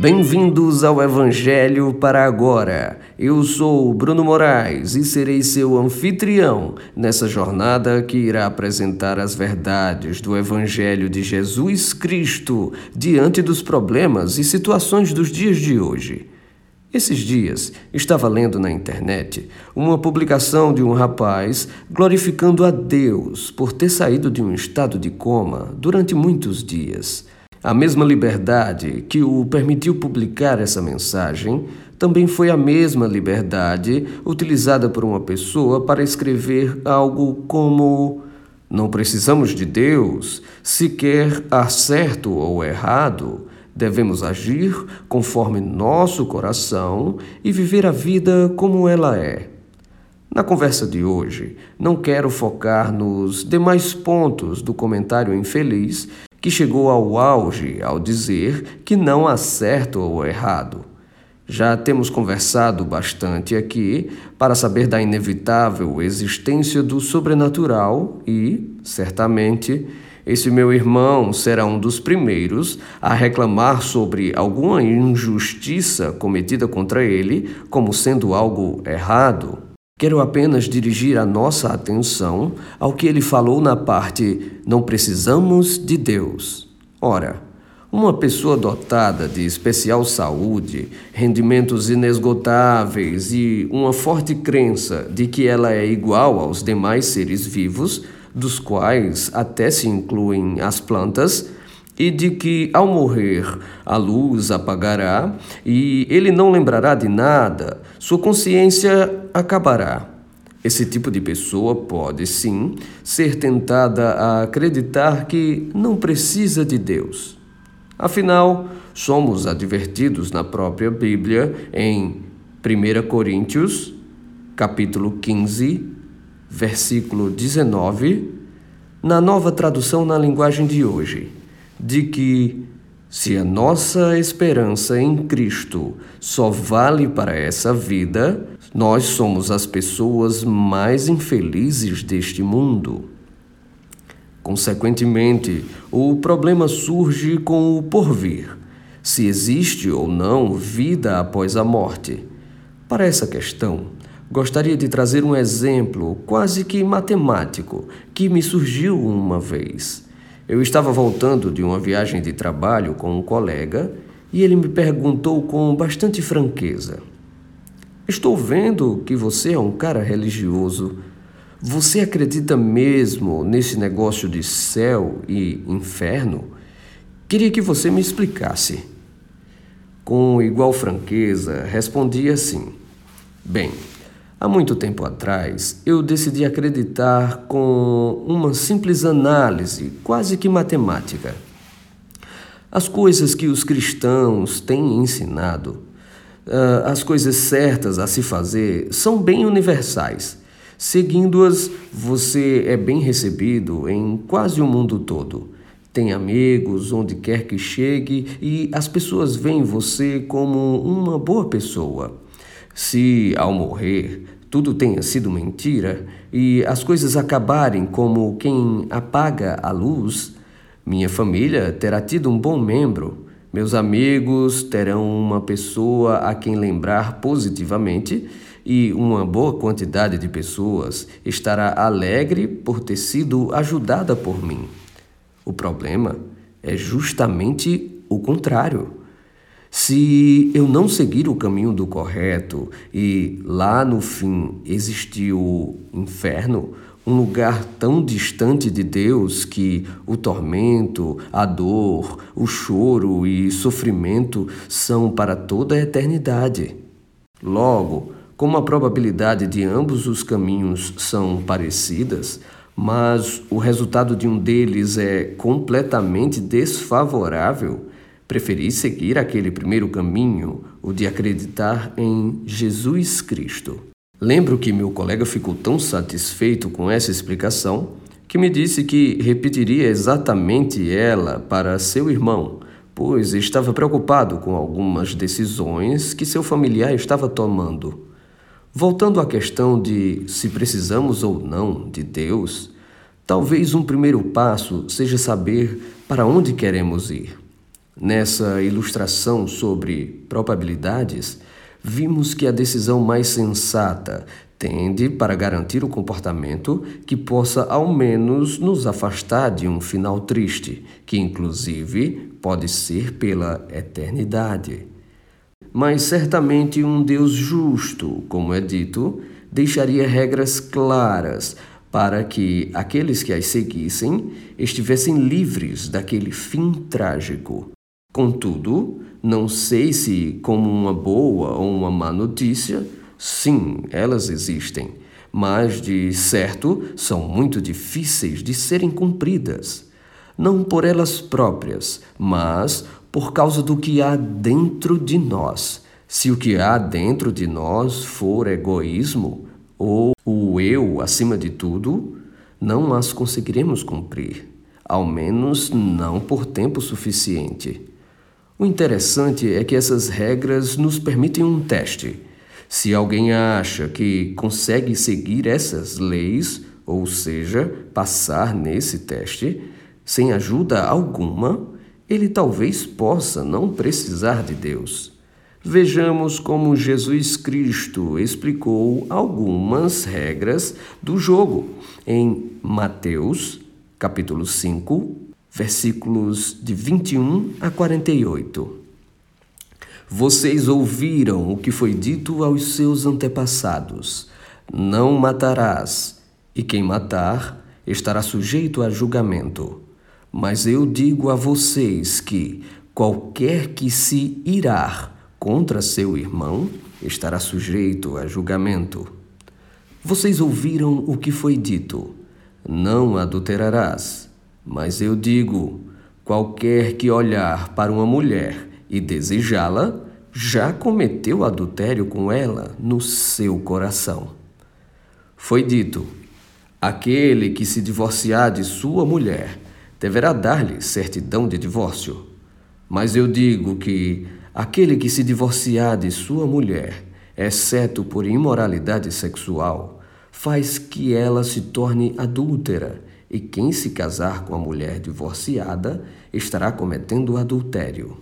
Bem-vindos ao Evangelho para agora. Eu sou Bruno Moraes e serei seu anfitrião nessa jornada que irá apresentar as verdades do Evangelho de Jesus Cristo diante dos problemas e situações dos dias de hoje. Esses dias estava lendo na internet uma publicação de um rapaz glorificando a Deus por ter saído de um estado de coma durante muitos dias. A mesma liberdade que o permitiu publicar essa mensagem também foi a mesma liberdade utilizada por uma pessoa para escrever algo como: Não precisamos de Deus, sequer há certo ou errado. Devemos agir conforme nosso coração e viver a vida como ela é. Na conversa de hoje, não quero focar nos demais pontos do comentário infeliz que chegou ao auge ao dizer que não há certo ou errado. Já temos conversado bastante aqui para saber da inevitável existência do sobrenatural e, certamente, esse meu irmão será um dos primeiros a reclamar sobre alguma injustiça cometida contra ele como sendo algo errado. Quero apenas dirigir a nossa atenção ao que ele falou na parte Não precisamos de Deus. Ora, uma pessoa dotada de especial saúde, rendimentos inesgotáveis e uma forte crença de que ela é igual aos demais seres vivos, dos quais até se incluem as plantas, e de que, ao morrer, a luz apagará e ele não lembrará de nada, sua consciência acabará. Esse tipo de pessoa pode, sim, ser tentada a acreditar que não precisa de Deus. Afinal, somos advertidos na própria Bíblia em 1 Coríntios, capítulo 15, versículo 19, na nova tradução na linguagem de hoje de que, se a nossa esperança em Cristo só vale para essa vida, nós somos as pessoas mais infelizes deste mundo. Consequentemente, o problema surge com o porvir, se existe ou não vida após a morte. Para essa questão, gostaria de trazer um exemplo quase que matemático que me surgiu uma vez. Eu estava voltando de uma viagem de trabalho com um colega e ele me perguntou com bastante franqueza: Estou vendo que você é um cara religioso. Você acredita mesmo nesse negócio de céu e inferno? Queria que você me explicasse. Com igual franqueza, respondi assim: Bem, Há muito tempo atrás, eu decidi acreditar com uma simples análise, quase que matemática. As coisas que os cristãos têm ensinado, uh, as coisas certas a se fazer, são bem universais. Seguindo-as, você é bem recebido em quase o mundo todo. Tem amigos onde quer que chegue e as pessoas veem você como uma boa pessoa. Se, ao morrer, tudo tenha sido mentira e as coisas acabarem como quem apaga a luz, minha família terá tido um bom membro, meus amigos terão uma pessoa a quem lembrar positivamente e uma boa quantidade de pessoas estará alegre por ter sido ajudada por mim. O problema é justamente o contrário. Se eu não seguir o caminho do correto e lá no fim existir o inferno, um lugar tão distante de Deus que o tormento, a dor, o choro e sofrimento são para toda a eternidade. Logo, como a probabilidade de ambos os caminhos são parecidas, mas o resultado de um deles é completamente desfavorável, Preferi seguir aquele primeiro caminho, o de acreditar em Jesus Cristo. Lembro que meu colega ficou tão satisfeito com essa explicação que me disse que repetiria exatamente ela para seu irmão, pois estava preocupado com algumas decisões que seu familiar estava tomando. Voltando à questão de se precisamos ou não de Deus, talvez um primeiro passo seja saber para onde queremos ir. Nessa ilustração sobre probabilidades, vimos que a decisão mais sensata tende para garantir o comportamento que possa ao menos nos afastar de um final triste, que inclusive pode ser pela eternidade. Mas certamente um Deus justo, como é dito, deixaria regras claras para que aqueles que as seguissem estivessem livres daquele fim trágico. Contudo, não sei se, como uma boa ou uma má notícia, sim, elas existem, mas de certo são muito difíceis de serem cumpridas. Não por elas próprias, mas por causa do que há dentro de nós. Se o que há dentro de nós for egoísmo ou o eu acima de tudo, não as conseguiremos cumprir, ao menos não por tempo suficiente. O interessante é que essas regras nos permitem um teste. Se alguém acha que consegue seguir essas leis, ou seja, passar nesse teste, sem ajuda alguma, ele talvez possa não precisar de Deus. Vejamos como Jesus Cristo explicou algumas regras do jogo em Mateus, capítulo 5, versículos de 21 a 48. Vocês ouviram o que foi dito aos seus antepassados: Não matarás, e quem matar estará sujeito a julgamento. Mas eu digo a vocês que qualquer que se irar contra seu irmão estará sujeito a julgamento. Vocês ouviram o que foi dito: Não adulterarás. Mas eu digo: qualquer que olhar para uma mulher e desejá-la, já cometeu adultério com ela no seu coração. Foi dito: aquele que se divorciar de sua mulher deverá dar-lhe certidão de divórcio. Mas eu digo que aquele que se divorciar de sua mulher, exceto por imoralidade sexual, faz que ela se torne adúltera e quem se casar com a mulher divorciada estará cometendo adultério.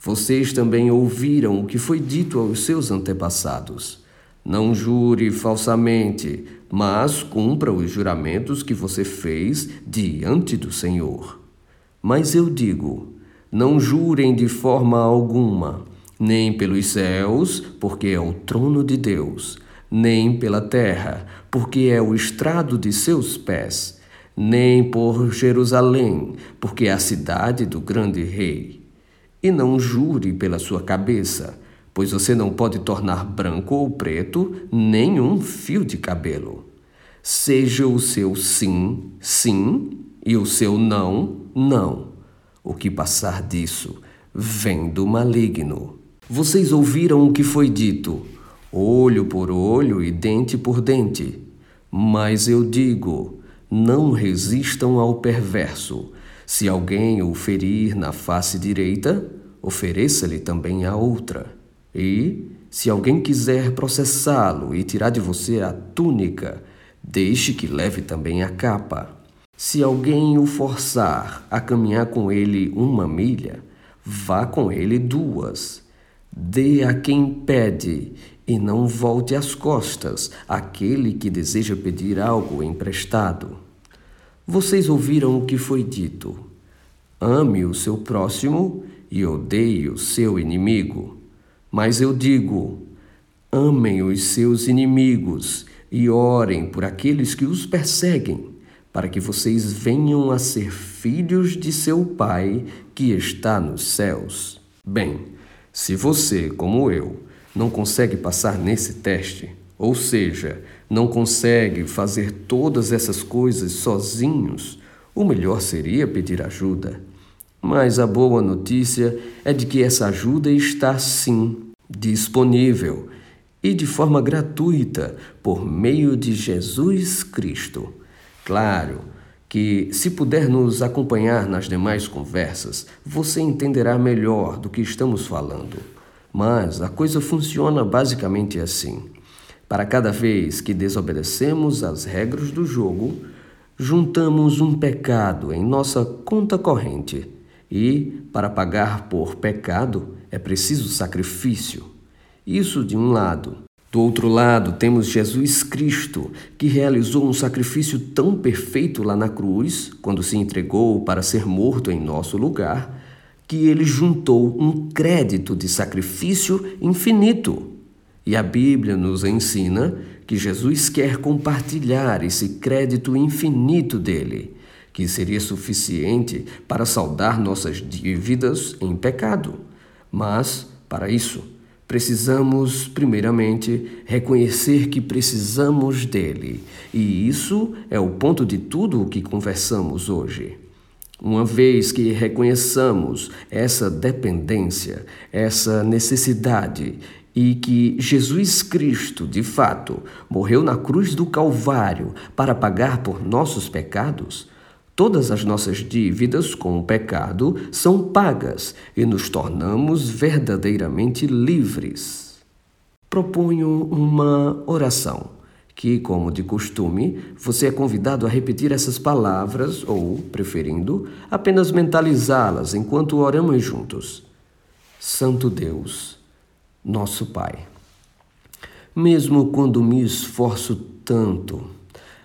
Vocês também ouviram o que foi dito aos seus antepassados. Não jure falsamente, mas cumpra os juramentos que você fez diante do Senhor. Mas eu digo: não jurem de forma alguma, nem pelos céus, porque é o trono de Deus, nem pela terra, porque é o estrado de seus pés nem por Jerusalém, porque é a cidade do grande rei. E não jure pela sua cabeça, pois você não pode tornar branco ou preto nenhum fio de cabelo. Seja o seu sim, sim, e o seu não, não. O que passar disso vem do maligno. Vocês ouviram o que foi dito: olho por olho e dente por dente. Mas eu digo: não resistam ao perverso. Se alguém o ferir na face direita, ofereça-lhe também a outra. E, se alguém quiser processá-lo e tirar de você a túnica, deixe que leve também a capa. Se alguém o forçar a caminhar com ele uma milha, vá com ele duas. Dê a quem pede e não volte as costas àquele que deseja pedir algo emprestado. Vocês ouviram o que foi dito: ame o seu próximo e odeie o seu inimigo. Mas eu digo: amem os seus inimigos e orem por aqueles que os perseguem, para que vocês venham a ser filhos de seu Pai que está nos céus. Bem, se você, como eu, não consegue passar nesse teste, ou seja, não consegue fazer todas essas coisas sozinhos, o melhor seria pedir ajuda. Mas a boa notícia é de que essa ajuda está sim disponível e de forma gratuita por meio de Jesus Cristo. Claro que, se puder nos acompanhar nas demais conversas, você entenderá melhor do que estamos falando. Mas a coisa funciona basicamente assim. Para cada vez que desobedecemos às regras do jogo, juntamos um pecado em nossa conta corrente E, para pagar por pecado, é preciso sacrifício. Isso de um lado. Do outro lado, temos Jesus Cristo, que realizou um sacrifício tão perfeito lá na cruz, quando se entregou para ser morto em nosso lugar, que ele juntou um crédito de sacrifício infinito. E a Bíblia nos ensina que Jesus quer compartilhar esse crédito infinito dele, que seria suficiente para saldar nossas dívidas em pecado. Mas, para isso, Precisamos, primeiramente, reconhecer que precisamos dele, e isso é o ponto de tudo o que conversamos hoje. Uma vez que reconheçamos essa dependência, essa necessidade e que Jesus Cristo, de fato, morreu na cruz do Calvário para pagar por nossos pecados, Todas as nossas dívidas com o pecado são pagas e nos tornamos verdadeiramente livres. Proponho uma oração que, como de costume, você é convidado a repetir essas palavras ou, preferindo, apenas mentalizá-las enquanto oramos juntos. Santo Deus, nosso Pai. Mesmo quando me esforço tanto,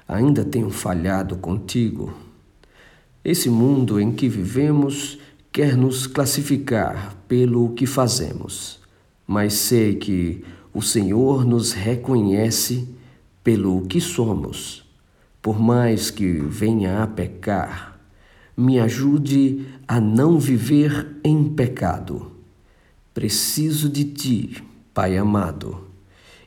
ainda tenho falhado contigo. Esse mundo em que vivemos quer nos classificar pelo que fazemos, mas sei que o Senhor nos reconhece pelo que somos. Por mais que venha a pecar, me ajude a não viver em pecado. Preciso de ti, Pai amado.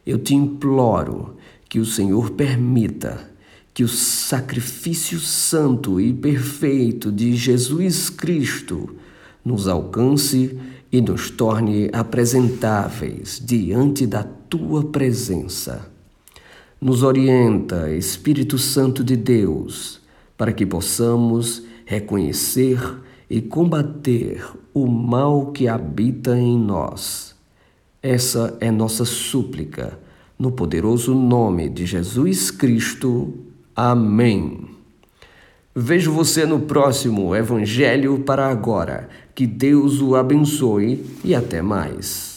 Eu te imploro que o Senhor permita que o sacrifício santo e perfeito de Jesus Cristo nos alcance e nos torne apresentáveis diante da tua presença. Nos orienta, Espírito Santo de Deus, para que possamos reconhecer e combater o mal que habita em nós. Essa é nossa súplica, no poderoso nome de Jesus Cristo. Amém. Vejo você no próximo Evangelho para agora. Que Deus o abençoe e até mais.